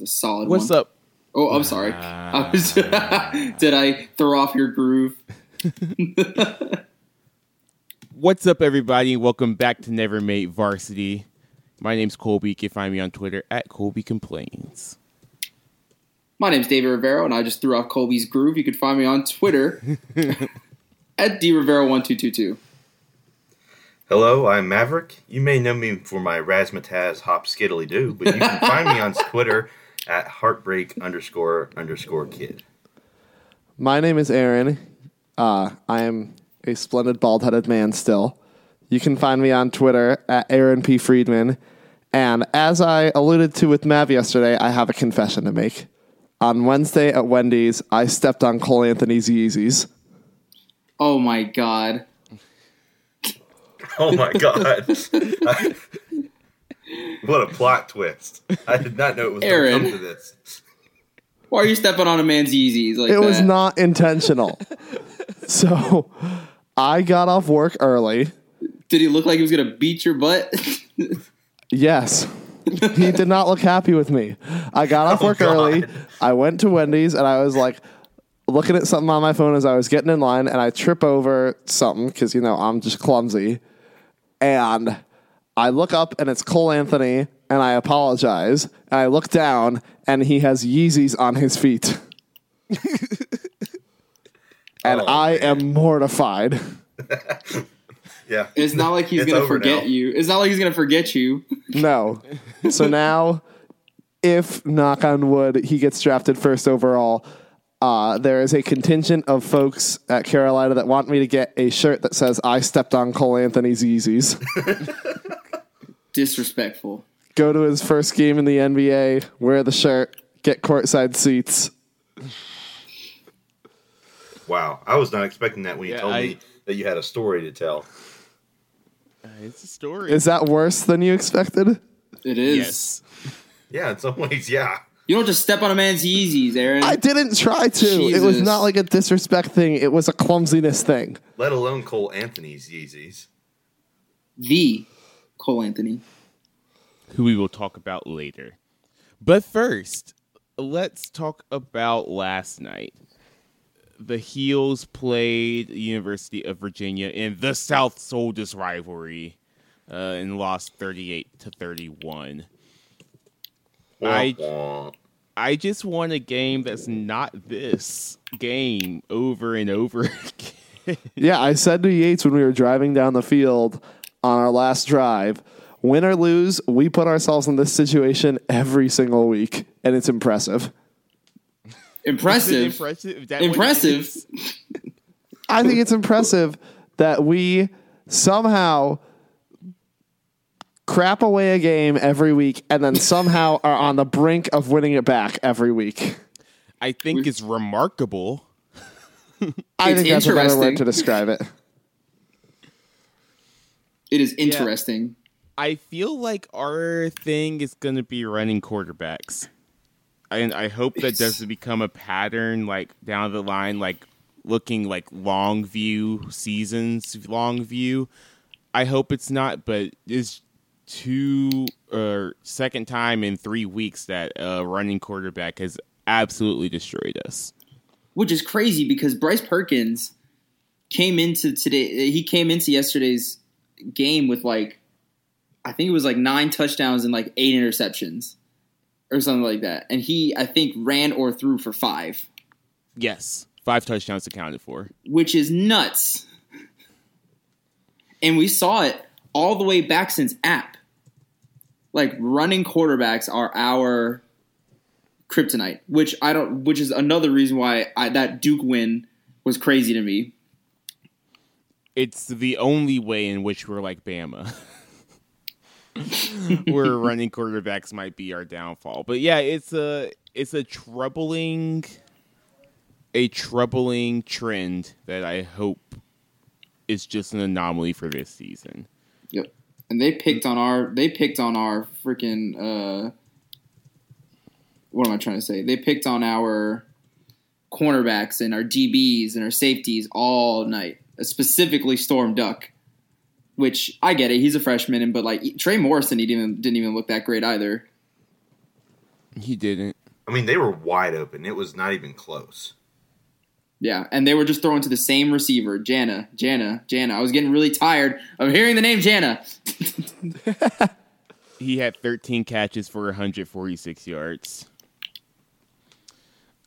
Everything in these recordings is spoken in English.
That's a solid What's one. up? Oh, I'm sorry. I was- did I throw off your groove? What's up, everybody? Welcome back to Never Made Varsity. My name's Colby. You can find me on Twitter at Colby Complains. My name's David Rivero, and I just threw off Colby's groove. You can find me on Twitter at drivero1222. Hello, I'm Maverick. You may know me for my Razzmatazz Hop Skiddly Doo, but you can find me on Twitter at heartbreak underscore underscore kid. My name is Aaron. Uh, I am a splendid bald headed man still. You can find me on Twitter at Aaron P. Friedman. And as I alluded to with Mav yesterday, I have a confession to make. On Wednesday at Wendy's, I stepped on Cole Anthony's Yeezys. Oh my god. Oh my god. what a plot twist. I did not know it was going to Aaron. come to this. Why are you stepping on a man's Yeezys like It that? was not intentional. so I got off work early. Did he look like he was gonna beat your butt? Yes. he did not look happy with me. I got off Oh, work God. early. I went to Wendy's and I was like looking at something on my phone as I was getting in line and I trip over something because, you know, I'm just clumsy. And I look up and it's Cole Anthony and I apologize. And I look down and he has Yeezys on his feet. and Oh, I man. am mortified. Yeah. it's not like he's It's gonna forget now. you. It's not like he's gonna forget you. No. So now, if knock on wood, he gets drafted first overall, uh, there is a contingent of folks at Carolina that want me to get a shirt that says "I stepped on Cole Anthony's Yeezys." Disrespectful. Go to his first game in the NBA, wear the shirt, get courtside seats. Wow. I was not expecting that when you Yeah, told I- me that you had a story to tell. It's a story. Is that worse than you expected? It is. yes. Yeah, in some ways, yeah. You don't just step on a man's Yeezys, Aaron. I didn't try to. It was not like a disrespect thing. It was a clumsiness thing. Let alone Cole Anthony's Yeezys. the Cole Anthony. Who we will talk about later. But first, let's talk about last night. The Heels played the University of Virginia in the South's Oldest rivalry uh, and lost 38 to 31. I- Wah, wah. I just want a game that's not this game over and over again. Yeah, I said to Yates when we were driving down the field on our last drive, win or lose, we put ourselves in this situation every single week, and it's impressive. Impressive. impressive. Is that what it Impressive. is? I think it's impressive that we somehow crap away a game every week and then somehow are on the brink of winning it back every week. I think it's remarkable. I It's think that's a better interesting. word to describe it. It is interesting. I feel like our thing is going to be running quarterbacks. And I hope that doesn't become a pattern like down the line, like looking like long view seasons, long view. I hope it's not, but it's two or second time in three weeks that a running quarterback has absolutely destroyed us. Which is crazy because Bryce Perkins came into today. He came into yesterday's game with like, I think it was like nine touchdowns and like eight interceptions or something like that. And he, I think, ran or threw for five, Yes, five touchdowns accounted for. which is nuts. And we saw it all the way back since app. Like running quarterbacks are our kryptonite, which I don't. Which is another reason why I, that Duke win was crazy to me. It's the only way in which we're like Bama. Where running quarterbacks might be our downfall. But yeah, it's a it's a troubling a troubling trend that I hope is just an anomaly for this season. Yep. And they picked on our they picked on our freaking uh what am I trying to say? They picked on our cornerbacks and our DBs and our safeties all night. Specifically Storm Duck. Which I get it, he's a freshman and but like Trey Morrison he didn't even didn't even look that great either. He didn't. I mean, they were wide open. It was not even close. Yeah, and they were just throwing to the same receiver, Jana, Jana, Jana. I was getting really tired of hearing the name Jana. He had 13 catches for 146 yards.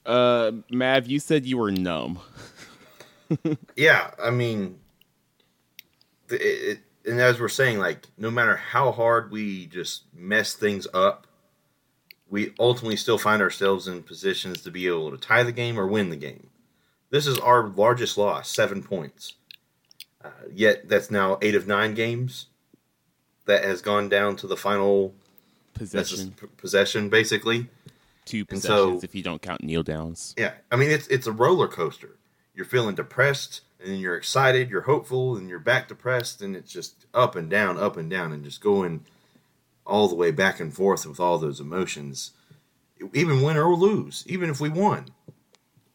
Uh, Mav, you said you were numb. Yeah, I mean, it, it, and as we're saying, like, no matter how hard we just mess things up, we ultimately still find ourselves in positions to be able to tie the game or win the game. This is our largest loss, seven points. Uh, yet that's now eight of nine games that has gone down to the final Possession. p- possession, basically. Two possessions so- if you don't count kneel downs. Yeah, I mean it's it's a roller coaster. You're feeling depressed, and then you're excited, you're hopeful, and you're back depressed, and it's just up and down, up and down, and just going all the way back and forth with all those emotions. Even win or lose, even if we won,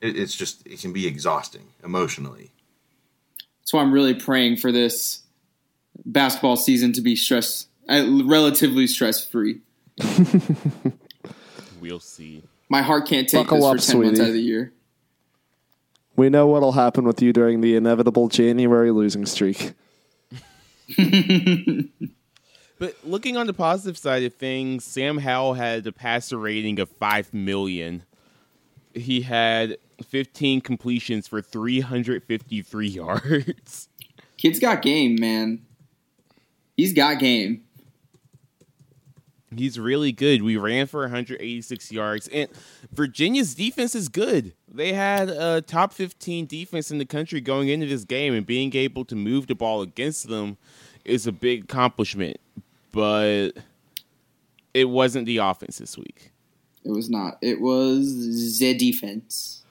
it, it's just it can be exhausting emotionally. That's why I'm really praying for this basketball season to be stress, uh, relatively stress free. We'll see. My heart can't take Buckle this up, for ten months out of the year. We know what'll happen with you during the inevitable January losing streak. But looking on the positive side of things, Sam Howell had a passer rating of 5 million. He had 15 completions for 353 yards. Kid's got game, man. He's got game. He's really good. We ran for 186 yards, and Virginia's defense is good. They had a top 15 defense in the country going into this game, and being able to move the ball against them is a big accomplishment. But it wasn't the offense this week. It was not. It was the defense.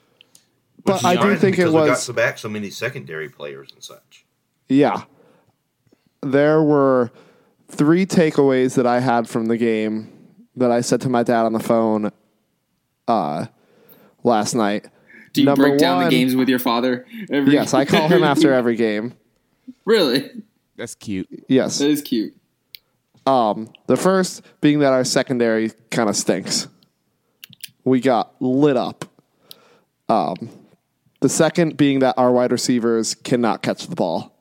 But I do think it because we got was- back so many secondary players and such. Yeah. There were three takeaways that I had from the game that I said to my dad on the phone uh, last night. Do you Number break down the games with your father? Every, Yes, I call him after every game. really? That's cute. Yes. That is cute. Um, the first being that our secondary kind of stinks. We got lit up. Um, the second being that our wide receivers cannot catch the ball.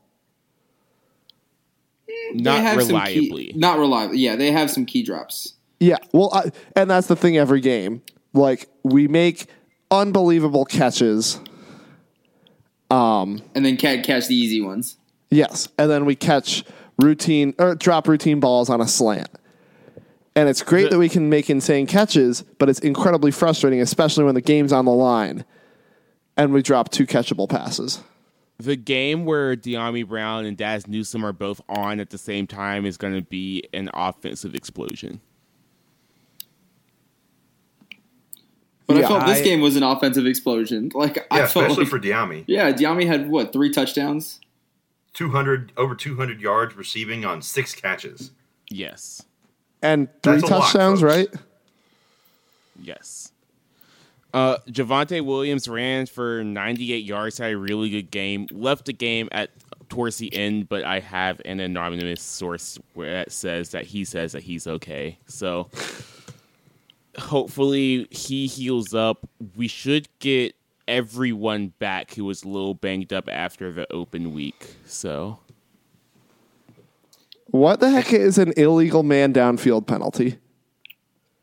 They Not have reliably. Key, not reliably. Yeah, they have some key drops. Yeah, well, I, and that's the thing every game. Like we make unbelievable catches. Um, and then ca- catch the easy ones. Yes, and then we catch routine or drop routine balls on a slant. And it's great The- that we can make insane catches, but it's incredibly frustrating, especially when the game's on the line and we drop two catchable passes. The game where Dyami Brown and Dazz Newsome are both on at the same time is going to be an offensive explosion. But Yeah, I felt this game was an offensive explosion. Like I Yeah, felt especially like, for Dyami. yeah, Dyami had what three touchdowns? 200 over 200 yards receiving on six catches. Yes. And three That's a lot, touchdowns, right? Yes. Uh, Javonte Williams ran for 98 yards, had a really good game. Left the game at towards the end, but I have an anonymous source where it says that he says that he's okay. So hopefully he heals up. We should get everyone back who was a little banged up after the open week. So What the heck is an illegal man downfield penalty?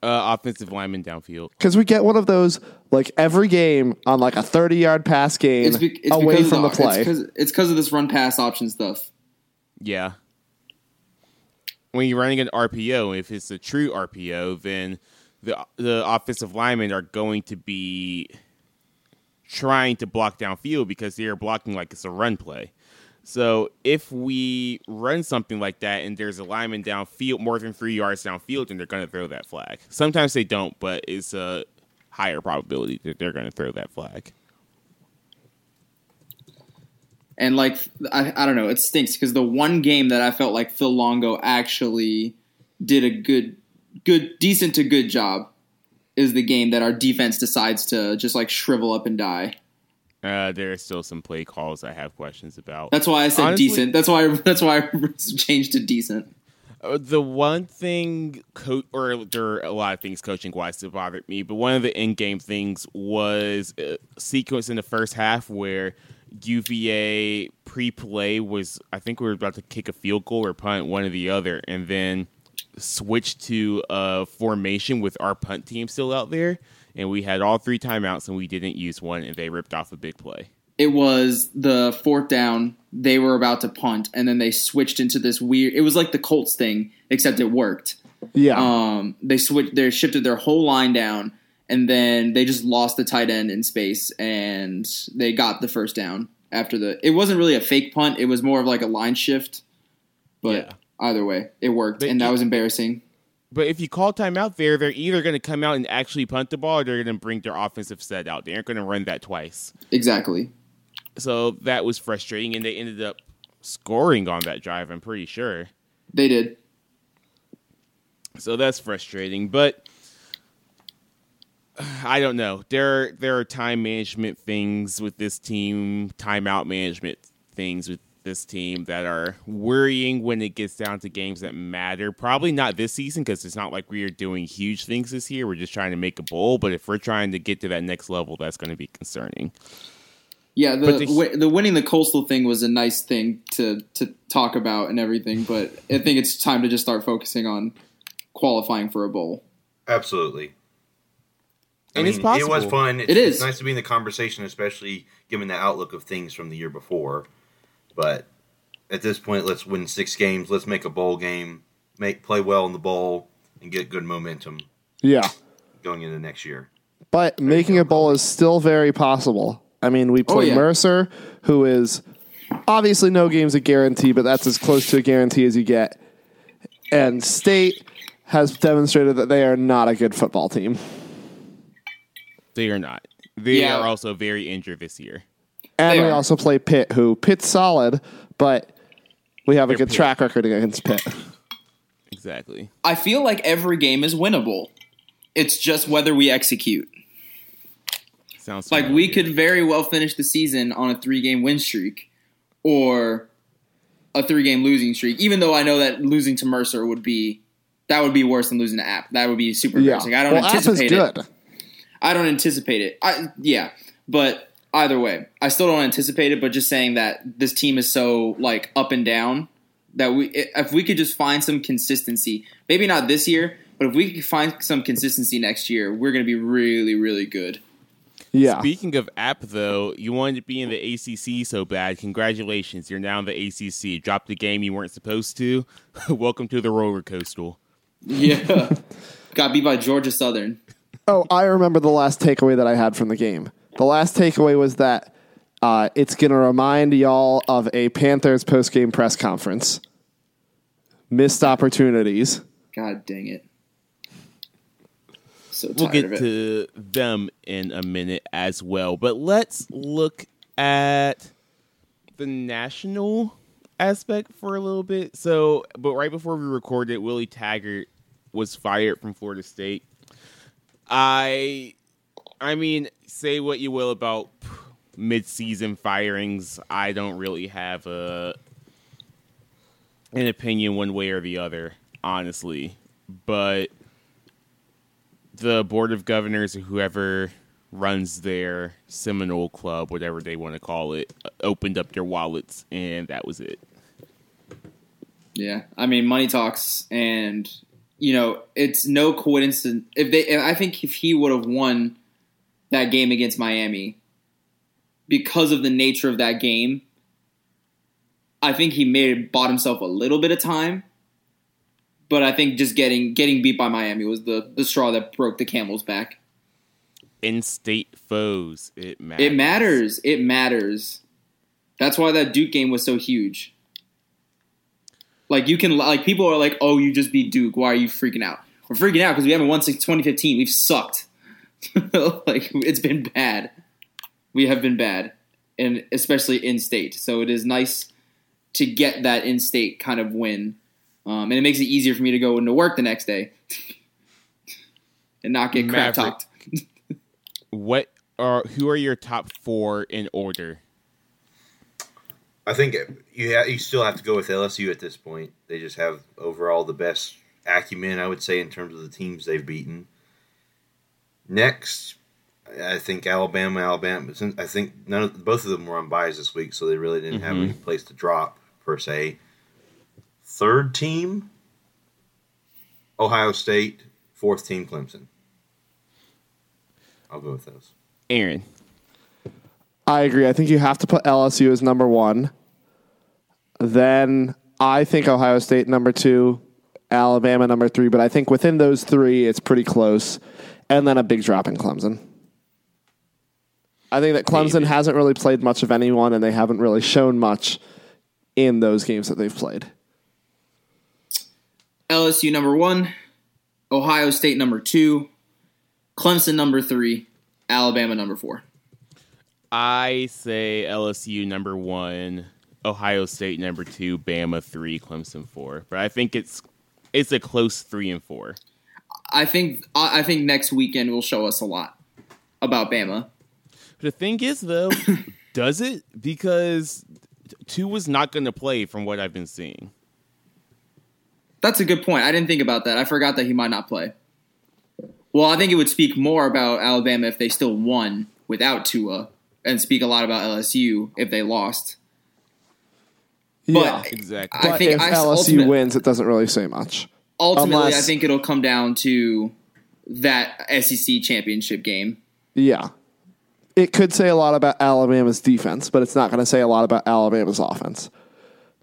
Uh, offensive lineman downfield. Because we get one of those like every game on like a thirty-yard pass game It's, be- it's away from the of play. It's because of this run pass option stuff. Yeah. When you're running an RPO, if it's a true RPO, then the the offensive linemen are going to be trying to block downfield because they're blocking like it's a run play. So if we run something like that and there's a lineman downfield more than three yards downfield, then they're going to throw that flag. Sometimes they don't, but it's a higher probability that they're going to throw that flag. And like I, I don't know, it stinks because the one game that I felt like Phil Longo actually did a good, good, decent to good job is the game that our defense decides to just like shrivel up and die. Uh, there are still some play calls I have questions about. That's why I said Honestly- decent. That's why. That's why I changed to decent. Uh, the one thing, co- or there are a lot of things coaching wise that bothered me, but one of the in game things was a sequence in the first half where UVA pre play was, I think we were about to kick a field goal or punt, one or the other, and then switched to a formation with our punt team still out there. And we had all three timeouts and we didn't use one, and they ripped off a big play. It was the fourth down. They were about to punt, and then they switched into this weird. It was like the Colts thing, except it worked. Yeah. Um, they switched. They shifted their whole line down, and then they just lost the tight end in space, and they got the first down after the. It wasn't really a fake punt. It was more of like a line shift. But Yeah. either way, it worked, But and that you- was embarrassing. But if you call timeout there, they're either going to come out and actually punt the ball or they're going to bring their offensive set out. They aren't going to run that twice. Exactly. So that was frustrating, and they ended up scoring on that drive, I'm pretty sure. They did. So that's frustrating. But I don't know. There there are time management things with this team, timeout management things with this team that are worrying when it gets down to games that matter. Probably not this season because it's not like we are doing huge things this year. We're just trying to make a bowl. But if we're trying to get to that next level, that's going to be concerning. Yeah, the the- wi- the winning the coastal thing was a nice thing to to talk about and everything, but I think it's time to just start focusing on qualifying for a bowl. Absolutely. I And it's mean, It was fun. It's, It is. It's nice to be in the conversation, especially given the outlook of things from the year before. But at this point, let's win six games. Let's make a bowl game. Make play well in the bowl and get good momentum yeah. going into next year. But making a bowl is still very possible. I mean, we oh, play Oh, yeah. Mercer, who is obviously no game's a guarantee, but that's as close to a guarantee as you get. And State has demonstrated that they are not a good football team. They are not. They Yeah. are also very injured this year. And we also play Pitt, who Pitt's solid, but we have a They're good Pitt. track record against Pitt. Exactly. I feel like every game is winnable. It's just whether we execute. Sounds Like we familiar. could very well finish the season on a three game win streak or a three game losing streak, even though I know that losing to Mercer would be that would be worse than losing to App. That would be super Yeah. I don't well, App is anticipate it. good. I don't anticipate it. I yeah, but either way, I still don't anticipate it. But just saying that this team is so like up and down that we if we could just find some consistency, maybe not this year, but if we could find some consistency next year, we're going to be really really good. Yeah. Speaking of app, though, you wanted to be in the ACC so bad. Congratulations, you're now in the ACC. Dropped the game you weren't supposed to. Welcome to the roller coaster. Yeah, got beat by Georgia Southern. Oh, I remember the last takeaway that I had from the game. The last takeaway was that uh, it's going to remind y'all of a Panthers post game press conference. Missed opportunities. God dang it! So tired We'll get of it. to them in a minute as well. But let's look at the national aspect for a little bit. So, but right before we recorded, Willie Taggart was fired from Florida State. I, I mean, say what you will about mid-season firings. I don't really have a an opinion one way or the other, honestly. But the board of governors or whoever runs their Seminole Club, whatever they want to call it, uh, opened up their wallets, and that was it. Yeah, I mean, money talks, and you know, it's no coincidence if they. I think if he would have won that game against Miami, because of the nature of that game, I think he may have bought himself a little bit of time. But I think just getting getting beat by Miami was the the straw that broke the camel's back. In-state foes, it matters. It matters. It matters. That's why that Duke game was so huge. Like you can like people are like, "Oh, you just beat Duke. Why are you freaking out?" We're freaking out because we haven't won since 2015. We've sucked. like it's been bad. We have been bad, and especially in state. So it is nice to get that in state kind of win, um, and it makes it easier for me to go into work the next day and not get crap Maverick. talked. What are who are your top four in order? I think you ha- you still have to go with LSU at this point. They just have overall the best acumen, I would say, in terms of the teams they've beaten. Next, I think Alabama, Alabama. But since I think none of both of them were on buys this week, so they really didn't have Mhm. any place to drop per se. Third team, Ohio State. Fourth team, Clemson. I'll go with those. Aaron. I agree. I think you have to put LSU as number one. Then I think Ohio State number two, Alabama number three. But I think within those three, it's pretty close. And then a big drop in Clemson. I think that Clemson Maybe. hasn't really played much of anyone, and they haven't really shown much in those games that they've played. LSU number one, Ohio State number two, Clemson number three, Alabama number four. I say LSU number one, Ohio State number two, Bama three, Clemson four. But I think it's it's a close three and four. I think I I think next weekend will show us a lot about Bama. The thing is, though, does it? Because Tua was not going to play from what I've been seeing. That's a good point. I didn't think about that. I forgot that he might not play. Well, I think it would speak more about Alabama if they still won without Tua, and speak a lot about LSU if they lost. Yeah. But Exactly. I But think if I- LSU wins, it doesn't really say much. Ultimately, I think it'll come down to that SEC championship game. Yeah. It could say a lot about Alabama's defense, but it's not going to say a lot about Alabama's offense.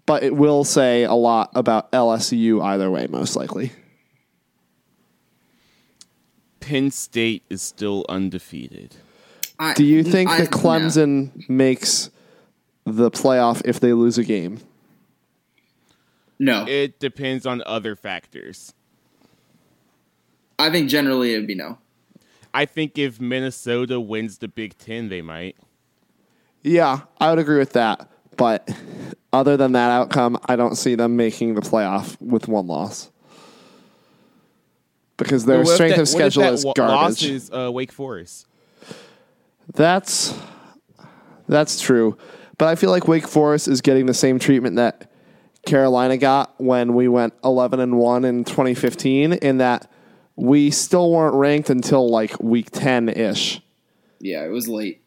But it will say a lot about LSU either way, most likely. Penn State is still undefeated. I, Do you think I- that Clemson makes the playoff if they lose a game? No, It depends on other factors. I think generally it'd be no. I think if Minnesota wins the Big Ten, they might. Yeah, I would agree with that. But other than that outcome, I don't see them making the playoff with one loss. Because their What strength that- of what if schedule that is wa- garbage. Loss is uh, Wake Forest. That's that's true. But I feel like Wake Forest is getting the same treatment that Carolina got when we went 11 and 1 in 2015 in that we still weren't ranked until like week 10ish. Yeah, it was late.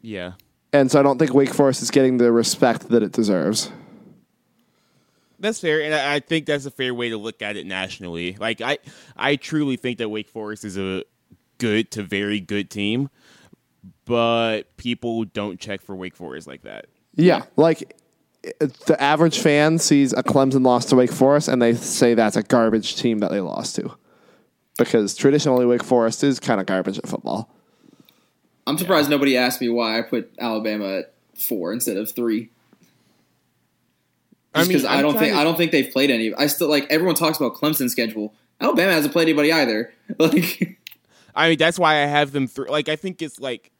Yeah. And so I don't think Wake Forest is getting the respect that it deserves. That's fair, and I I think that's a fair way to look at it nationally. Like I, I truly think that Wake Forest is a good to very good team, but people don't check for Wake Forest like that. Yeah, like it- the average fan sees a Clemson loss to Wake Forest and they say that's a garbage team that they lost to. Because traditionally Wake Forest is kind of garbage at football. I'm surprised nobody asked me why I put Alabama at four instead of three. I Just mean, because I, I'm don't think to- I don't think they've played any. I still like everyone talks about Clemson's schedule. Alabama hasn't played anybody either. Like I mean, that's why I have them through. Like, I think it's like,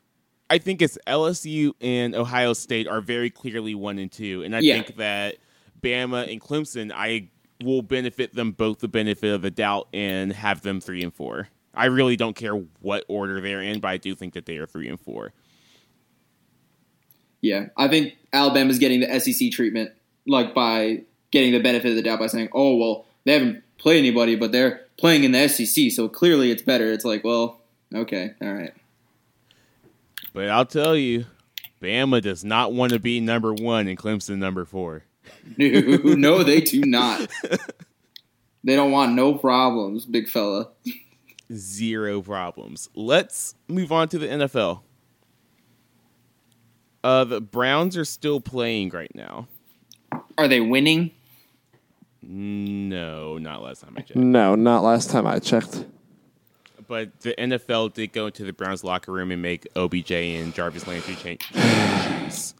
I think it's LSU and Ohio State are very clearly one and two, and I Yeah. think that Bama and Clemson, I will benefit them both the benefit of the doubt and have them three and four. I really don't care what order they're in, but I do think that they are three and four. yeah, I think Alabama's getting the SEC treatment, like by getting the benefit of the doubt by saying, "Oh well, they haven't played anybody, but they're playing in the SEC, so clearly it's better." It's like, well, okay, all right. But I'll tell you, Bama does not want to be number one and Clemson number four. No, no, they do not. They don't want no problems, big fella. Zero problems. Let's move on to the NFL. Uh, the Browns are still playing right now. Are they winning? No, not last time I checked. No, not last time I checked. But the NFL did go into the Browns locker room and make OBJ and Jarvis Landry change shoes.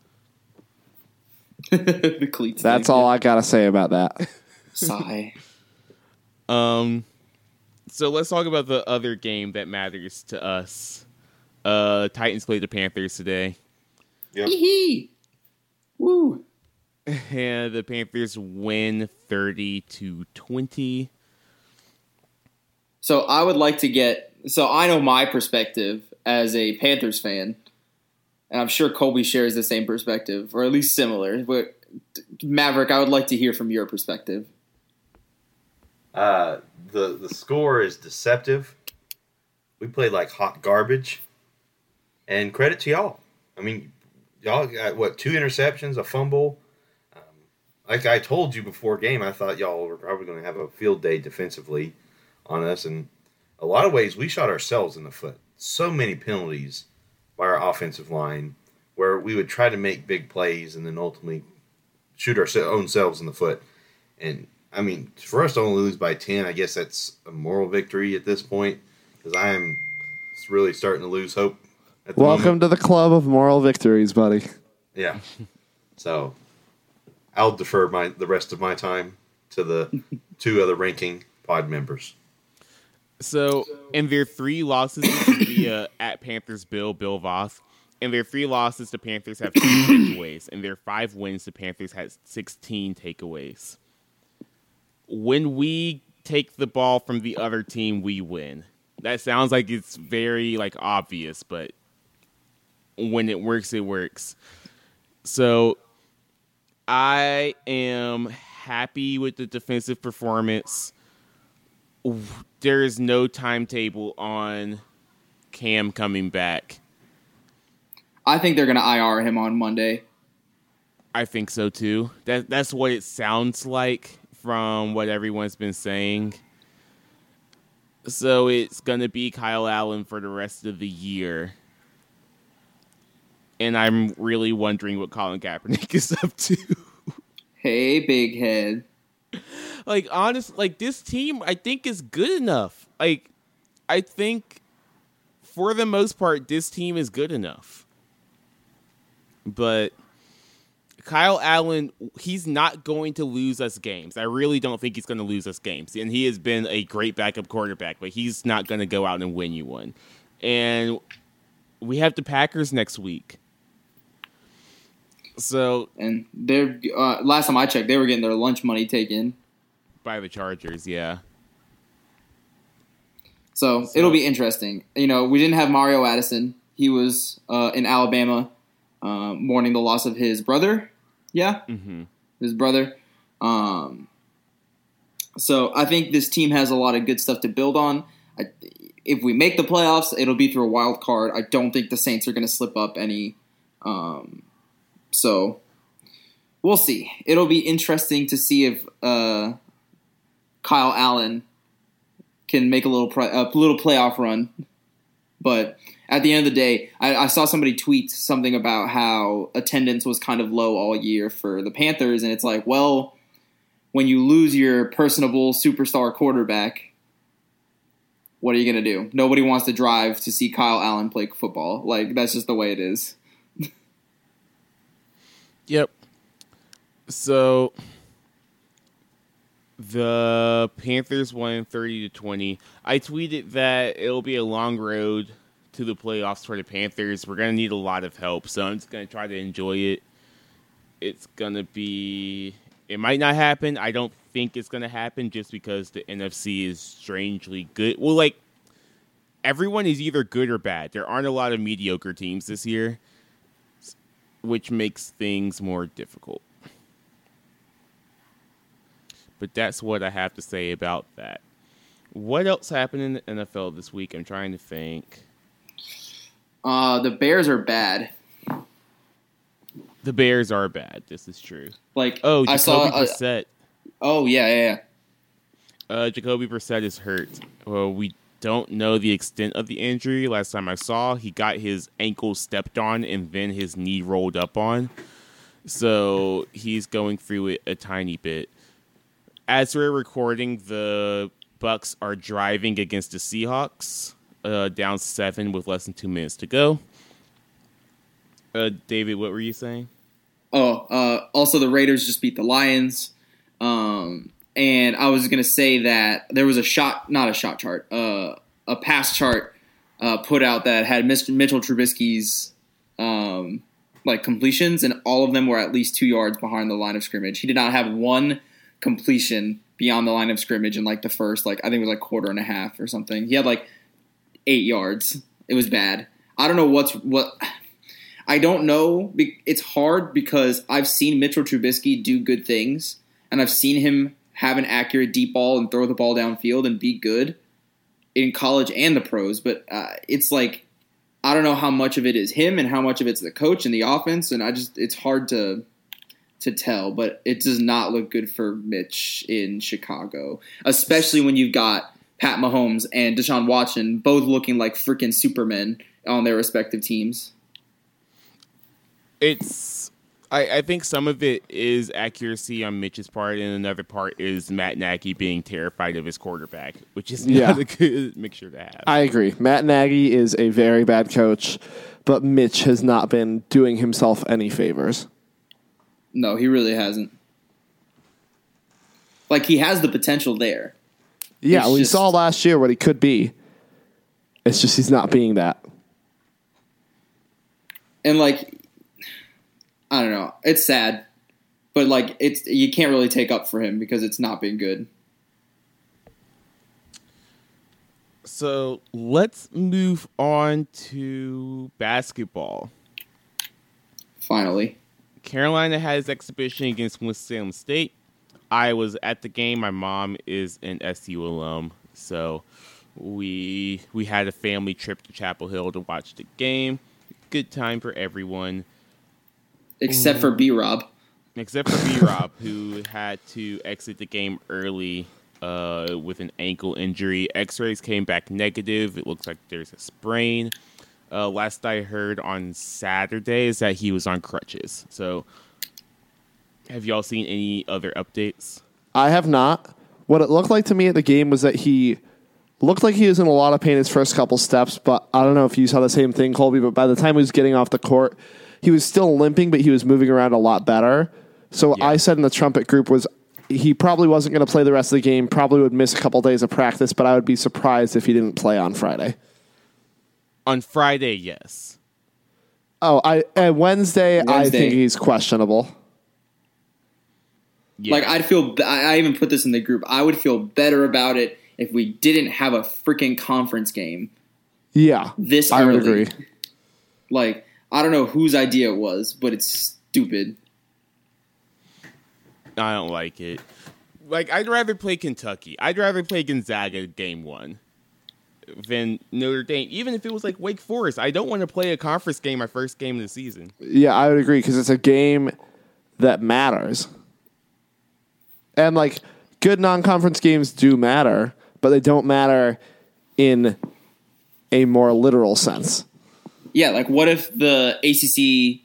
the cleats. That's thing, all. I got to say about that. Sigh. Um, so let's talk about the other game that matters to us. Uh, Titans played the Panthers today, Yep. Hee Woo. and the Panthers win thirty to twenty. So I would like to get. So I know my perspective as a Panthers fan. and I'm sure Colby shares the same perspective, or at least similar. But Maverick, I would like to hear from your perspective. Uh, the the score is deceptive. We played like hot garbage, and credit to y'all. I mean, y'all got what two interceptions, a fumble. Um, like I told you before game, I thought y'all were probably going to have a field day defensively on us, and a lot of ways we shot ourselves in the foot. So many penalties by our offensive line where we would try to make big plays and then ultimately shoot our own selves in the foot. And I mean, for us to only lose by 10, I guess that's a moral victory at this point because I am really starting to lose hope. Welcome moment. to the club of moral victories, buddy. Yeah. So I'll defer my the rest of my time to the two other ranking pod members. So, in their three losses via at Panthers Bill, Bill Voth, and their three losses, the Panthers have two takeaways. In their five wins, the Panthers had 16 takeaways. When we take the ball from the other team, we win. That sounds like it's very like obvious, but when it works, it works. So I am happy with the defensive performance there is no timetable on Cam coming back. I think they're going to IR him on Monday. I think so too. That that's what it sounds like from what everyone's been saying. So it's going to be Kyle Allen for the rest of the year. And I'm really wondering what Colin Kaepernick is up to. Hey, big head like honest like this team I think is good enough. Like I think for the most part this team is good enough. But Kyle Allen, he's not going to lose us games. I really don't think he's going to lose us games. And he has been a great backup quarterback, but he's not going to go out and win you one. And we have the Packers next week. So and they're uh, last time I checked, they were getting their lunch money taken by the Chargers. Yeah. So, so, it'll be interesting. You know, we didn't have Mario Addison. He was uh, in Alabama, uh, mourning the loss of his brother. Yeah, mm-hmm. his brother. Um, so I think this team has a lot of good stuff to build on. I, if we make the playoffs, it'll be through a wild card. I don't think the Saints are going to slip up any. Um, so we'll see. It'll be interesting to see if uh, Kyle Allen can make a little a little playoff run. But at the end of the day, I, I, saw somebody tweet something about how attendance was kind of low all year for the Panthers, and it's like, well, when you lose your personable superstar quarterback, what are you going to do? Nobody wants to drive to see Kyle Allen play football. Like that's just the way it is. yep. So the Panthers won 30 to 20. I tweeted that it'll be a long road to the playoffs for the Panthers. We're going to need a lot of help, so I'm just going to try to enjoy it. It's going to be it might not happen. I don't think it's going to happen just because the NFC is strangely good. Well, like everyone is either good or bad. There aren't a lot of mediocre teams this year, which makes things more difficult. But that's what I have to say about that. What else happened in the NFL this week? I'm trying to think. Uh, the Bears are bad. The Bears are bad. This is true. Like oh, Jacoby I saw, Brissett. oh yeah, yeah. yeah. Uh, Jacoby Brissett is hurt. Well, we don't know the extent of the injury. Last time I saw, he got his ankle stepped on and then his knee rolled up on. So he's going through it a tiny bit as we're recording, the Bucs are driving against the Seahawks, uh, down seven with less than two minutes to go. Uh, David, what were you saying? Oh, uh, also the Raiders just beat the Lions. Um, and I was to say that there was a shot, not a shot chart, uh, a pass chart uh, put out that had Mr. Mitchell Trubisky's um, like completions, and all of them were at least two yards behind the line of scrimmage. He did not have one completion beyond the line of scrimmage in like the first like I think it was like quarter and a half or something. He had like eight yards. It was bad. I don't know what's what. I don't know. It's hard because I've seen Mitchell Trubisky do good things, and I've seen him have an accurate deep ball and throw the ball downfield and be good in college and the pros. But uh, it's like I don't know how much of it is him and how much of it's the coach and the offense, and I just it's hard to to tell. But it does not look good for Mitch in Chicago, especially when you've got Pat Mahomes and Deshaun Watson both looking like freaking supermen on their respective teams. It's I, I think some of it is accuracy on Mitch's part, and another part is Matt Nagy being terrified of his quarterback, which is not Yeah. a good mixture to have. I agree. Matt Nagy is a very bad coach, but Mitch has not been doing himself any favors. No, he really hasn't. Like he has the potential there. Yeah, He's we just- saw last year what he could be. It's just he's not being that. and like I don't know, it's sad, but like it's you can't really take up for him because it's not been good. So let's move on to basketball. Finally, Carolina had his exhibition against Winston-Salem State. I was at the game. My mom is an SU alum, so we we had a family trip to Chapel Hill to watch the game. Good time for everyone, except for B Rob. except for B Rob, who had to exit the game early uh, with an ankle injury. X-rays came back negative. It looks like there's a sprain. Uh, last I heard on Saturday is that he was on crutches. So, have y'all seen any other updates? I have not. What it looked like to me at the game was that he looked like he was in a lot of pain his first couple steps, but I don't know if you saw the same thing, Colby, but by the time he was getting off the court, he was still limping, but he was moving around a lot better. So Yeah. I said in the trumpet group was he probably wasn't going to play the rest of the game, probably would miss a couple days of practice, but I would be surprised if he didn't play on Friday. On Friday, yes. Oh, I and Wednesday, I think he's questionable. Yeah. Like I'd feel, I I even put this in the group. I would feel better about it if we didn't have a freaking conference game Yeah, this I early. would agree. Like I don't know whose idea it was, but it's stupid. I don't like it. Like I'd rather play Kentucky. I'd rather play Gonzaga game one than Notre Dame. Even if it was like Wake Forest, I don't want to play a conference game my first game of the season. Yeah, I would agree because it's a game that matters. And like good non-conference games do matter, but they don't matter in a more literal sense. Yeah, like what if the ACC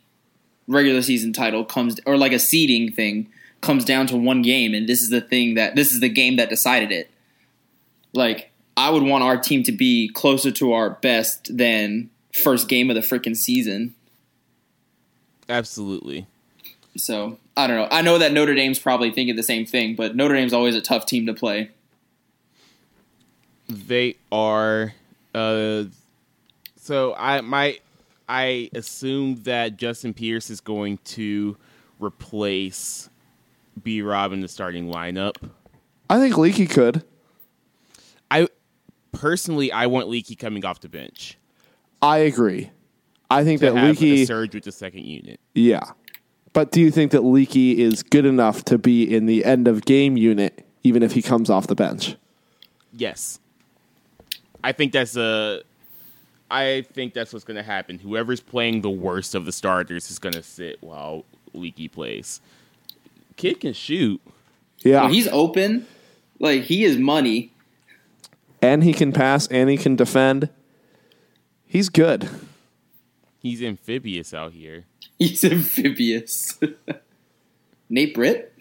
regular season title comes, or like a seeding thing comes down to one game, and this is the thing that this is the game that decided it. Like I would want our team to be closer to our best than first game of the freaking season. Absolutely. So I don't know. I know that Notre Dame's probably thinking the same thing, but Notre Dame's always a tough team to play. They are uh so I my I assume that Justin Pierce is going to replace B Rob in the starting lineup. I think Leaky could. I personally I want Leaky coming off the bench. I agree. I think To that have Leaky a surge with the second unit. Yeah. But do you think that Leaky is good enough to be in the end of game unit even if he comes off the bench? Yes. I think that's a. I think that's what's going to happen. Whoever's playing the worst of the starters is going to sit while Leaky plays. Kid can shoot. Yeah. When he's open, like he is money. And he can pass and he can defend. He's good. He's amphibious out here. He's amphibious. Nate Britt?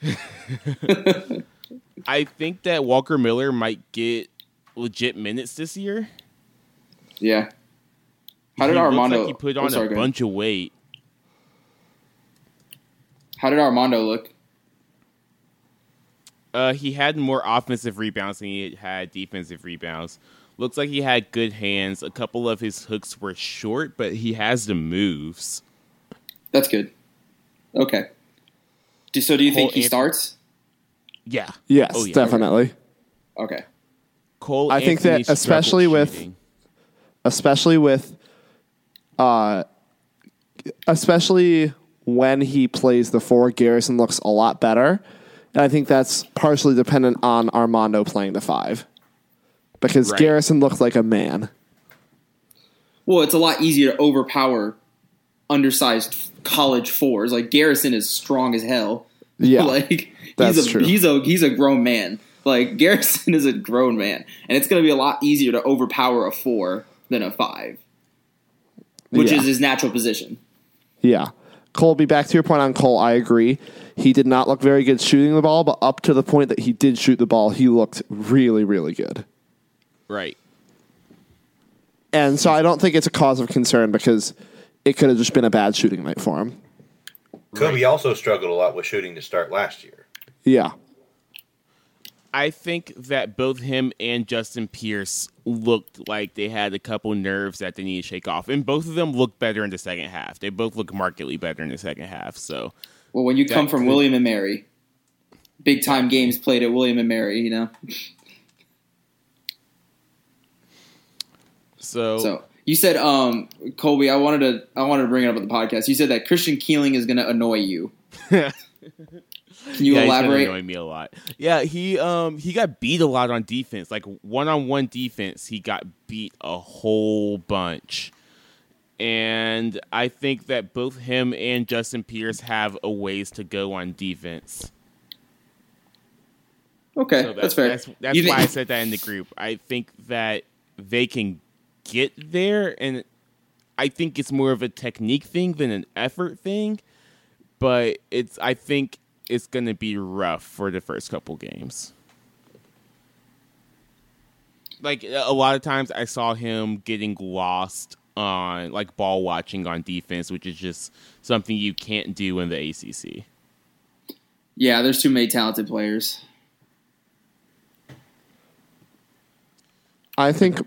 I think that Walker Miller might get legit minutes this year. Yeah. How did he Armando? Looks like he put oh, on sorry, a bunch of weight. How did Armando look? Uh, he had more offensive rebounds than he had defensive rebounds. Looks like he had good hands. A couple of his hooks were short, but he has the moves. That's good. Okay. Do, so do you think he Anthony- starts? Yeah. Yes, Oh, yeah. definitely. Okay. Cole. I think that especially with- shooting. Especially with uh especially when he plays the four, Garrison looks a lot better. And I think that's partially dependent on Armando playing the five. Because Right. Garrison looked like a man. Well, it's a lot easier to overpower undersized college fours. Like Garrison is strong as hell. Yeah. like that's he's a true. he's a he's a grown man. Like Garrison is a grown man, and it's going to be a lot easier to overpower a four than a five, which Yeah. is his natural position. Yeah. Colby, back to your point on Cole, I agree. He did not look very good shooting the ball, but up to the point that he did shoot the ball, he looked really, really good. Right. And so I don't think it's a cause of concern because it could have just been a bad shooting night for him. Coby also struggled a lot with shooting to start last year. Yeah. I think that both him and Justin Pierce looked like they had a couple nerves that they need to shake off, and both of them looked better in the second half. They both look markedly better in the second half. So Well, when you come from William and Mary, big time games played at William and Mary, you know. so, So you said, um, Colby, I wanted to I wanted to bring it up on the podcast. You said that Christian Keeling is going to annoy you. Can you yeah, he's elaborate? annoying me a lot. Yeah, he um he got beat a lot on defense. Like one on one defense, he got beat a whole bunch. And I think that both him and Justin Pierce have a ways to go on defense. Okay, So that's fair. That's, that's why I said that in the group. I think that they can get there, and I think it's more of a technique thing than an effort thing. But it's I think it's going to be rough for the first couple games. Like a lot of times, I saw him getting lost on like ball watching on defense, which is just something you can't do in the ACC. Yeah, there's too many talented players. I think.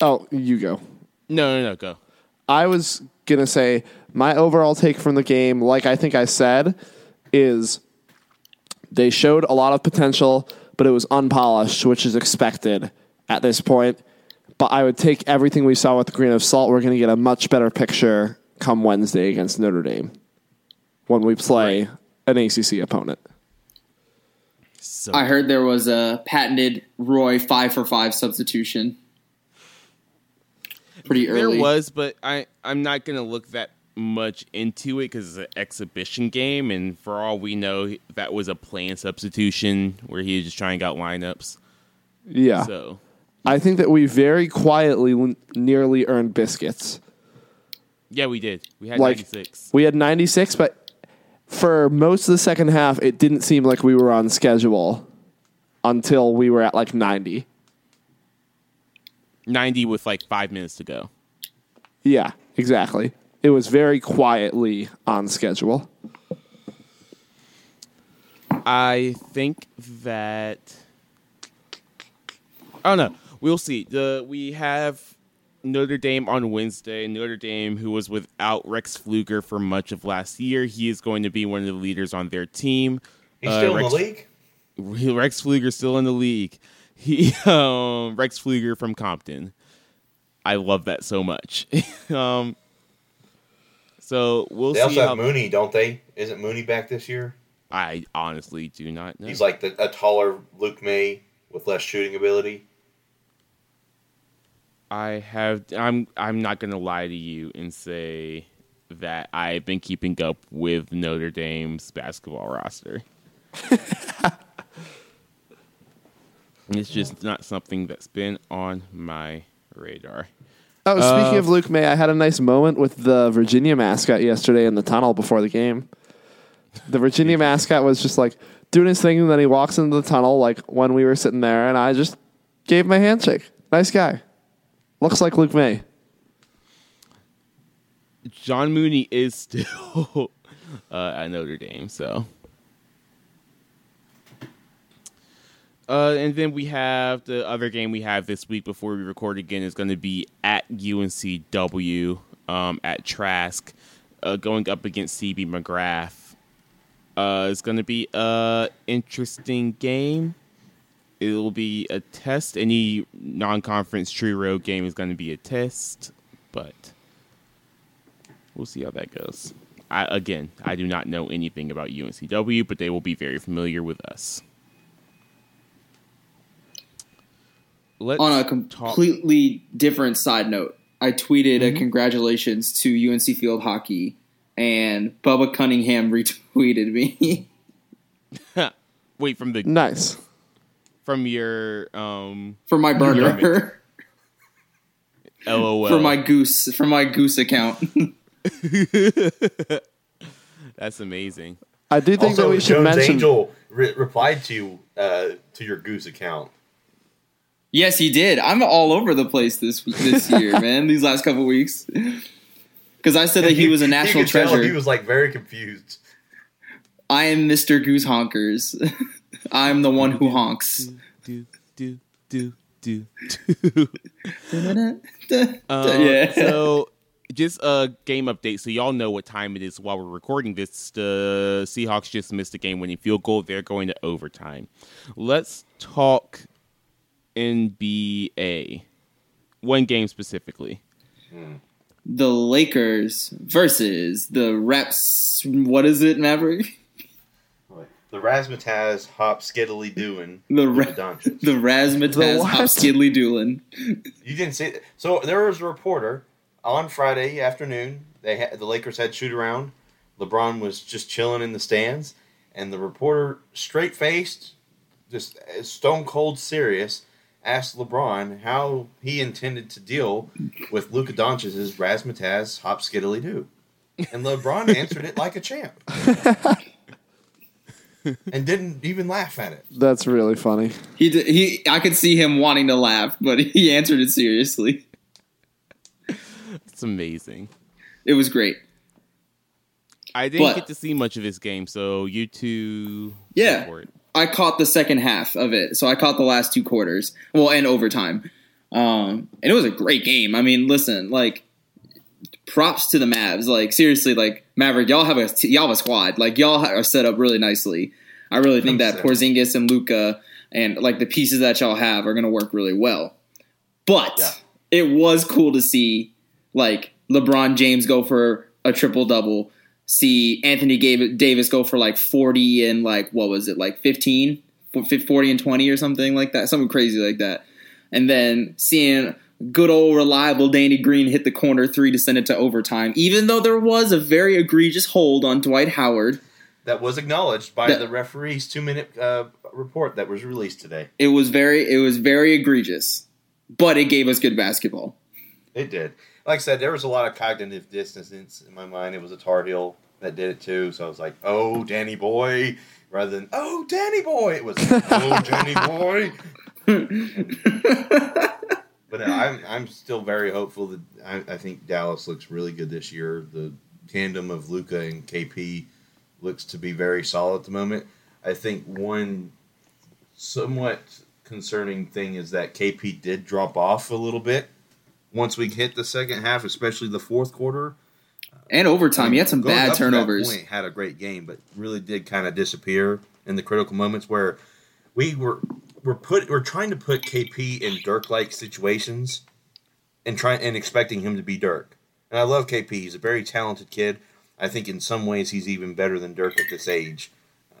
Oh, you go. No, no, no, go. I was going to say my overall take from the game, like I think I said, is they showed a lot of potential, but it was unpolished, which is expected at this point. But I would take everything we saw with a grain of salt. We're going to get a much better picture come Wednesday against Notre Dame when we play an ACC opponent. So I heard there was a patented Roy five for five substitution. Pretty early. There was, but I I'm not gonna look that much into it because it's an exhibition game, and for all we know, that was a plan substitution where he was just trying out lineups. Yeah. So I think that we very quietly nearly earned biscuits. yeah, we did. We had Like- 96. We had 96, but for most of the second half, it didn't seem like we were on schedule until we were at like 90. 90 with like five minutes to go. Yeah, exactly. It was very quietly on schedule. I think that I don't know. We'll see. The we have Notre Dame on Wednesday. Notre Dame, who was without Rex Pflueger for much of last year, he is going to be one of the leaders on their team. He's Uh, still Rex, in the league. Rex Pflueger still in the league. He um, Rex Pflueger from Compton. I love that so much. um, so we'll They see also how. have Mooney, don't they? Isn't Mooney back this year? I honestly do not know. He's like the, a taller Luke Maye with less shooting ability. I have. I'm. I'm not gonna lie to you and say that I've been keeping up with Notre Dame's basketball roster. it's just not something that's been on my radar. Oh, speaking Uh, of Luke Maye, I had a nice moment with the Virginia mascot yesterday in the tunnel before the game. The Virginia mascot was just like doing his thing, and then he walks into the tunnel like when we were sitting there, and I just gave him a handshake. Nice guy. Looks like Luke Maye. John Mooney is still uh, at Notre Dame, so. Uh, and then we have the other game we have this week before we record again is going to be at UNCW um, at Trask, uh, going up against CB McGrath. Uh, it's going to be a interesting game. It'll be a test. Any non-conference true road game is going to be a test, but we'll see how that goes. I, again, I do not know anything about UNCW, but they will be very familiar with us. Let's On a completely talk. different side note, I tweeted mm-hmm. a congratulations to UNC Field Hockey, and Bubba Cunningham retweeted me. Wait, from the nice from your um from my burner. LOL. For my goose, for my goose account. That's amazing. I do think also, that we should Jones mention. Angell re- replied to you uh, to your goose account. Yes, he did. I'm all over the place this this year, man. These last couple weeks, because I said that he, he was a national treasure. he was like very confused. I am Mr. Goose Honkers. I'm the one who honks. Do do do do do. um, yeah. So, just a game update, so y'all know what time it is while we're recording this. The Seahawks just missed a game-winning field goal. They're going to overtime. Let's talk NBA. One game specifically. The Lakers versus the Reps. What is it, Maverick? The Razzmatazz hop skiddly doing the ra- the Razzmatazz hop skiddly doing. You didn't see it. So there was a reporter on Friday afternoon. They had, the Lakers had shoot around. LeBron was just chilling in the stands, and the reporter, straight faced, just uh, stone cold serious, asked LeBron how he intended to deal with Luka Doncic's Razzmatazz hop skiddly do, and LeBron answered it like a champ. and didn't even laugh at it. That's really funny. He did, he I could see him wanting to laugh, but he answered it seriously. It's amazing. It was great. I didn't but, get to see much of this game, so you two Yeah. I caught the second half of it. So I caught the last two quarters. Well, and overtime. Um, and it was a great game. I mean, listen, like props to the Mavs. Like seriously, like Maverick, y'all have a y'all have a squad. Like y'all are set up really nicely. I really think that Porzingis and Luka and like the pieces that y'all have are going to work really well. But yeah. it was cool to see like LeBron James go for a triple double. See Anthony Davis go for like 40 and like what was it like 15 40 and 20 or something like that something crazy like that and then seeing good old reliable Danny Green hit the corner three to send it to overtime, even though there was a very egregious hold on Dwight Howard. That was acknowledged by that, the referee's two minute uh, report that was released today. It was very it was very egregious, but it gave us good basketball. It did. Like I said, there was a lot of cognitive dissonance in my mind. It was a Tar Heel that did it too, so I was like, "Oh, Danny boy," rather than "Oh, Danny boy." It was "Oh, Danny boy." But I'm I'm still very hopeful that I, I, think Dallas looks really good this year. The tandem of Luka and KP looks to be very solid at the moment. I think one somewhat concerning thing is that KP did drop off a little bit once we hit the second half, especially the fourth quarter. And overtime, he had some bad turnovers. Point, had a great game, but really did kind of disappear in the critical moments where we were we're put we're trying to put KP in Dirk like situations and trying and expecting him to be Dirk. And I love KP. He's a very talented kid. I think in some ways he's even better than Dirk at this age.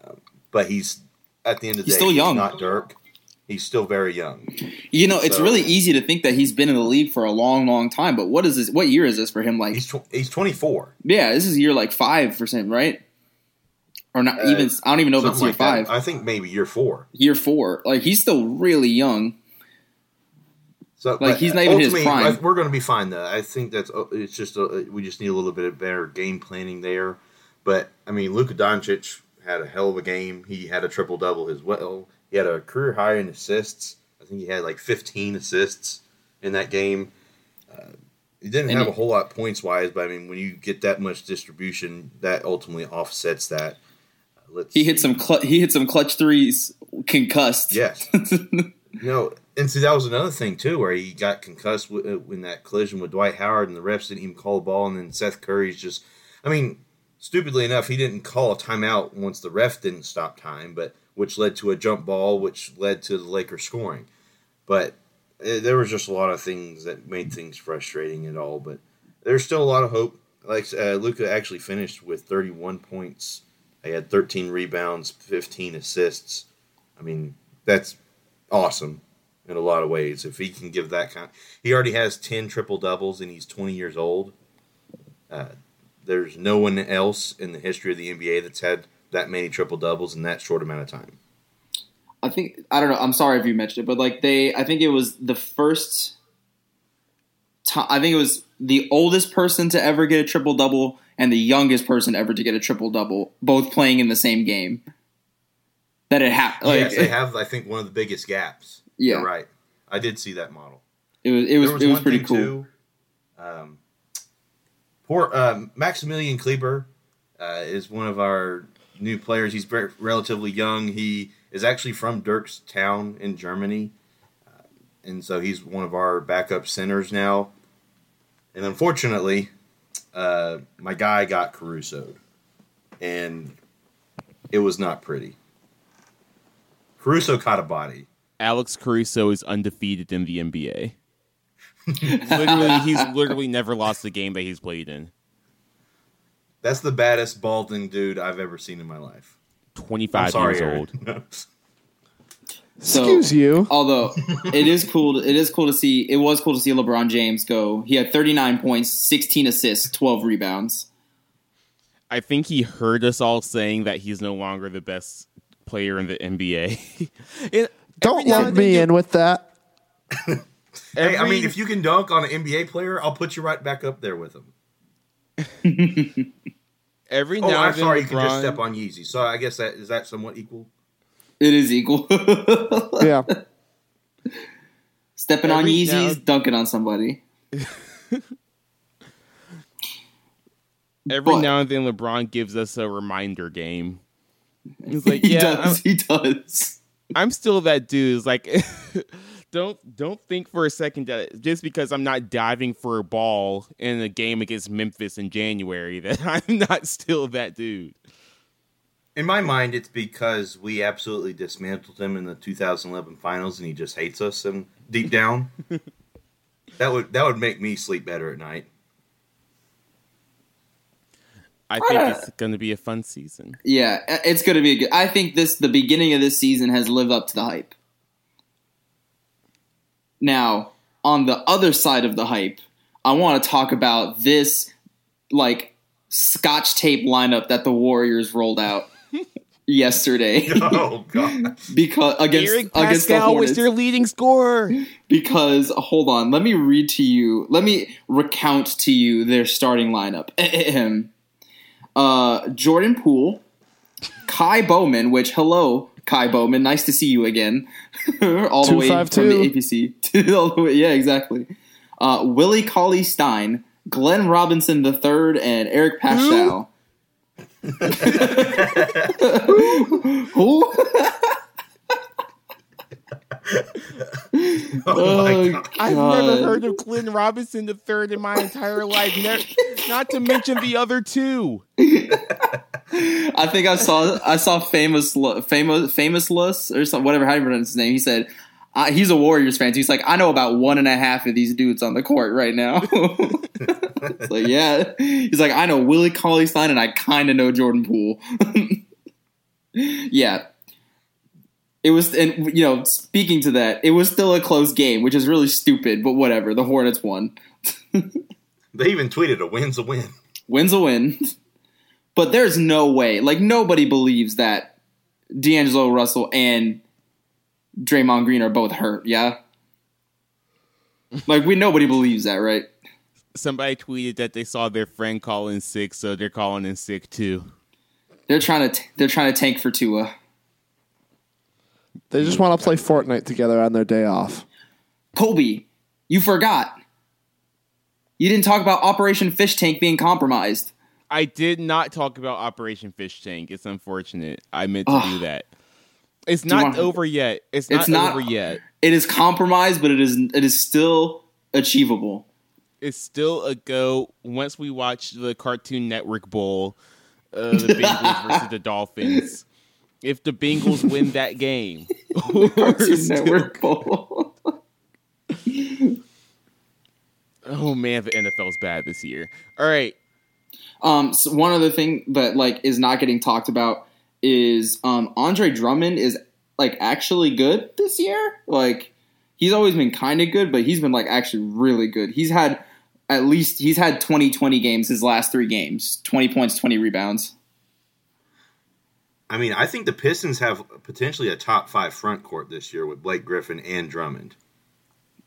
Uh, but he's at the end of the he's day, still young. He's not Dirk. He's still very young. You know, so, it's really easy to think that he's been in the league for a long, long time. But what is this? What year is this for him? Like he's tw- he's twenty four. Yeah, this is year like five for him, right? or not uh, even. I don't even know if it's year like five. That. I think maybe year four. Year four, like he's still really young. So like he's not even his prime. We're going to be fine though. I think that's uh, it's just a, uh, we just need a little bit of better game planning there. But I mean, Luka Doncic had a hell of a game. He had a triple double as well. He had a career high in assists. I think he had like 15 assists in that game. Uh, he didn't and have he, a whole lot points wise, but I mean, when you get that much distribution, that ultimately offsets that. Let's he hit some cl- he hit some clutch threes, concussed. Yes. no, and see that was another thing too, where he got concussed uh, in that collision with Dwight Howard, and the refs didn't even call the ball, and then Seth Curry's just, I mean, stupidly enough, he didn't call a timeout once the ref didn't stop time, but which led to a jump ball, which led to the Lakers scoring. But uh, there was just a lot of things that made things frustrating at all. But there's still a lot of hope. like uh, Luka actually finished with 31 points. He had 13 rebounds, 15 assists. I mean, that's awesome in a lot of ways. If he can give that kind, he already has 10 triple doubles and he's 20 years old. Uh, there's no one else in the history of the NBA that's had that many triple doubles in that short amount of time. I think I don't know. I'm sorry if you mentioned it, but like they, I think it was the first. time I think it was the oldest person to ever get a triple double and the youngest person ever to get a triple double, both playing in the same game. That it happened. Like, yes, they have. I think one of the biggest gaps. Yeah. You're right. I did see that model. It was it was, There it was pretty cool. Too, um, poor um, Maximilian Kleber uh, is one of our new players. He's very, relatively young. He is actually from Dirk's town in Germany, uh, and so he's one of our backup centers now. And unfortunately, uh, my guy got Carusoed, and it was not pretty. Caruso caught a body. Alex Caruso is undefeated in the NBA. literally, he's literally never lost a game that he's played in. That's the baddest balding dude I've ever seen in my life. 25 sorry, years Aaron. old. So, Excuse you. Although it is cool, to, it is cool to see. It was cool to see LeBron James go. He had 39 points, 16 assists, 12 rebounds. I think he heard us all saying that he's no longer the best player in the NBA. It- Don't every lump me you- in with that. Hey, I mean, if you can dunk on an NBA player, I'll put you right back up there with him. every Oh, now I'm and then sorry, you can just LeBron- step on Yeezy. So I guess that is that somewhat equal. It is equal. Yeah. Stepping on Yeezys, now- dunking on somebody. Every But- now and then, LeBron gives us a reminder game. He's like, he "Yeah, does. He does. I'm still that dude. It's like, don't don't think for a second that just because I'm not diving for a ball in a game against Memphis in January that I'm not still that dude. In my mind, it's because we absolutely dismantled him in the 2011 finals, and he just hates us. And deep down, that would that would make me sleep better at night. I think uh, it's going to be a fun season. Yeah, it's going to be a good. I think this the beginning of this season has lived up to the hype. Now, on the other side of the hype, I want to talk about this like scotch tape lineup that the Warriors rolled out yesterday Oh God! because against Eric against the Paschall was Hornets. their leading scorer. because hold on, let me read to you. Let me recount to you their starting lineup. Ahem. uh, Jordan Poole, Ky Bowman. Which hello, Ky Bowman. Nice to see you again. All the way from 252. the APC. All the way, yeah, exactly. Uh, Willie Cauley Stein, Glenn Robinson III, and Eric Paschall. Who? Oh my Oh, God! I've never heard of Glenn Robinson the third in my entire life. Ne- not to mention the other two. I think I saw I saw famous famous famousless or something whatever how do you pronounce his name. He said uh, he's a Warriors fan. So he's like I know about one and a half of these dudes on the court right now. it's like yeah, he's like I know Willie Cauley Stein and I kind of know Jordan Poole. yeah. It was, and you know, speaking to that, it was still a close game, which is really stupid, but whatever. The Hornets won. They even tweeted a win's a win. Win's a win. But there's no way. Like nobody believes that D'Angelo Russell and Draymond Green are both hurt, yeah? Like we nobody believes that, right? Somebody tweeted that they saw their friend call in sick, so they're calling in sick too. They're trying to t- they're trying to tank for Tua. They just want to play Fortnite together on their day off. Kobe, you forgot. You didn't talk about Operation Fish Tank being compromised. I did not talk about Operation Fish Tank. It's unfortunate. I meant to Ugh. do that. It's you not want- over yet. It's not, It's not- over yet. It is compromised, but it is it is still achievable. It's still a go. Once we watch the Cartoon Network Bowl, uh, the Bengals versus the Dolphins. If the Bengals win that game, Cartoon Network Bowl. oh man, the NFL's bad this year. All right, Um, so one other thing that like is not getting talked about is um, Andre Drummond is like actually good this year. Like he's always been kind of good, but he's been like actually really good. He's had at least he's had 20 20 games his last 3 games. 20 points, 20 rebounds. I mean, I think the Pistons have potentially a top 5 front court this year with Blake Griffin and Drummond.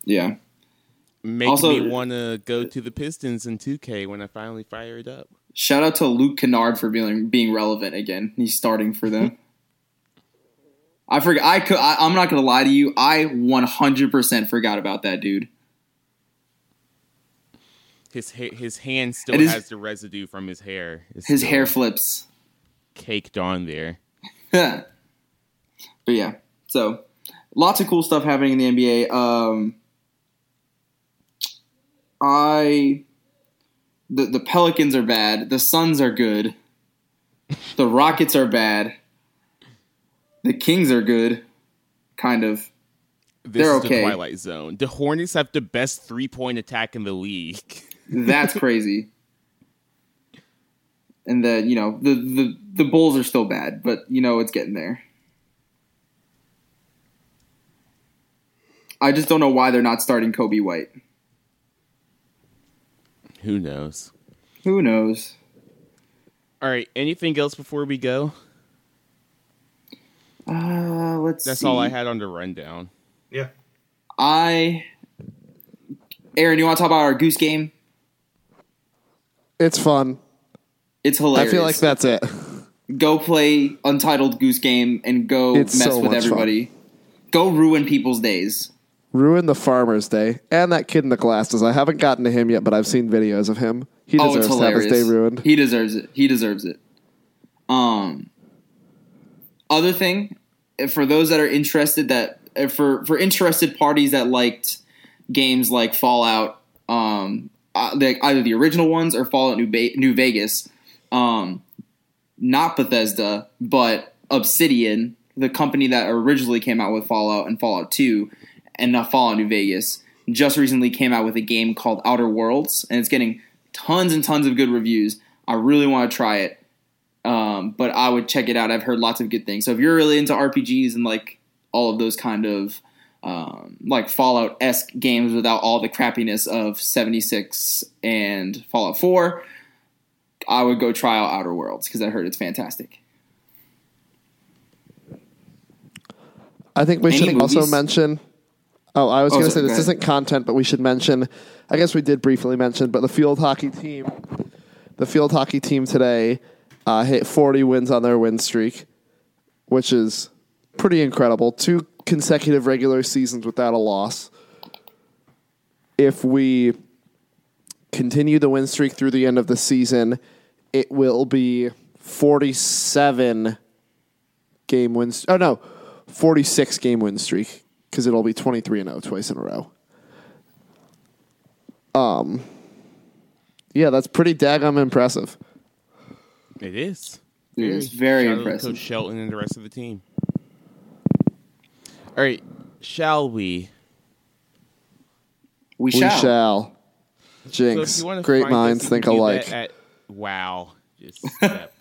Yeah. Make Also- me want to go to the Pistons in 2K when I finally fire it up. Shout out to Luke Kennard for being being relevant again. He's starting for them. I forgot. I could. I, I'm not gonna lie to you. I 100% forgot about that dude. His ha- his hand still It is- has the residue from his hair. It's His still hair flips. Caked on there. but yeah, so lots of cool stuff happening in the NBA. Um, I the the Pelicans are bad. The Suns are good. The Rockets are bad. The Kings are good, kind of. This They're is okay. the Twilight Zone. The Hornets have the best three point attack in the league. That's crazy. And the you know the, the the Bulls are still bad, but you know it's getting there. I just don't know why they're not starting Coby White. Who knows? Who knows? All right. Anything else before we go? Uh, let's. That's see. all I had on the rundown. Yeah. I. Aaron, you want to talk about our Goose Game? It's fun. It's hilarious. I feel like that's it. Go play Untitled Goose Game and go It's mess so with everybody. Go ruin people's days. Ruin the Farmer's Day and that kid in the glasses. I haven't gotten to him yet, but I've seen videos of him. He oh, deserves to have his day ruined. He deserves it. He deserves it. Um, other thing, for those that are interested, that for for interested parties that liked games like Fallout, um, uh, like either the original ones or Fallout New ba- New Vegas, um, not Bethesda, but Obsidian, the company that originally came out with Fallout and Fallout Two, and not Fallout New Vegas, just recently came out with a game called Outer Worlds, and it's getting tons and tons of good reviews. I really want to try it, um, but I would check it out. I've heard lots of good things. So if you're really into RPGs and like all of those kind of um, like Fallout esque games without all the crappiness of 76 and Fallout 4, I would go try out Outer Worlds because I heard it's fantastic. I think we Any should also mention. Oh, I was Oh, going to say this isn't content, but we should mention. I guess we did briefly mention, but the field hockey team, the field hockey team today, uh, hit 40 wins on their win streak, which is pretty incredible. Two consecutive regular seasons without a loss. If we continue the win streak through the end of the season, it will be 47 game wins. Oh no, 46 game win streak because it'll be 23 and 0 twice in a row. Um, yeah, that's pretty daggum impressive. It is. It is very Shout out to impressive. Coach Shelton and the rest of the team. All right, shall we? We shall. We shall. Shall. So if Jinx. you Great minds us, think you alike. At, wow, just step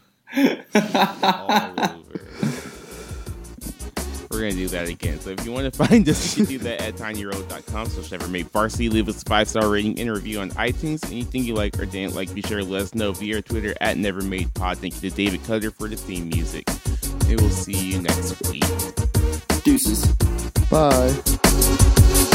all over. We're gonna do that again. So if you want to find us, you can do that at tinyroad.com slash never made varsity. Leave us a five star rating and review on iTunes. Anything you like or didn't like, be sure to let us know via Twitter at never made pod. Thank you to David Cutter for the theme music. And we'll see you next week. Deuces. Bye.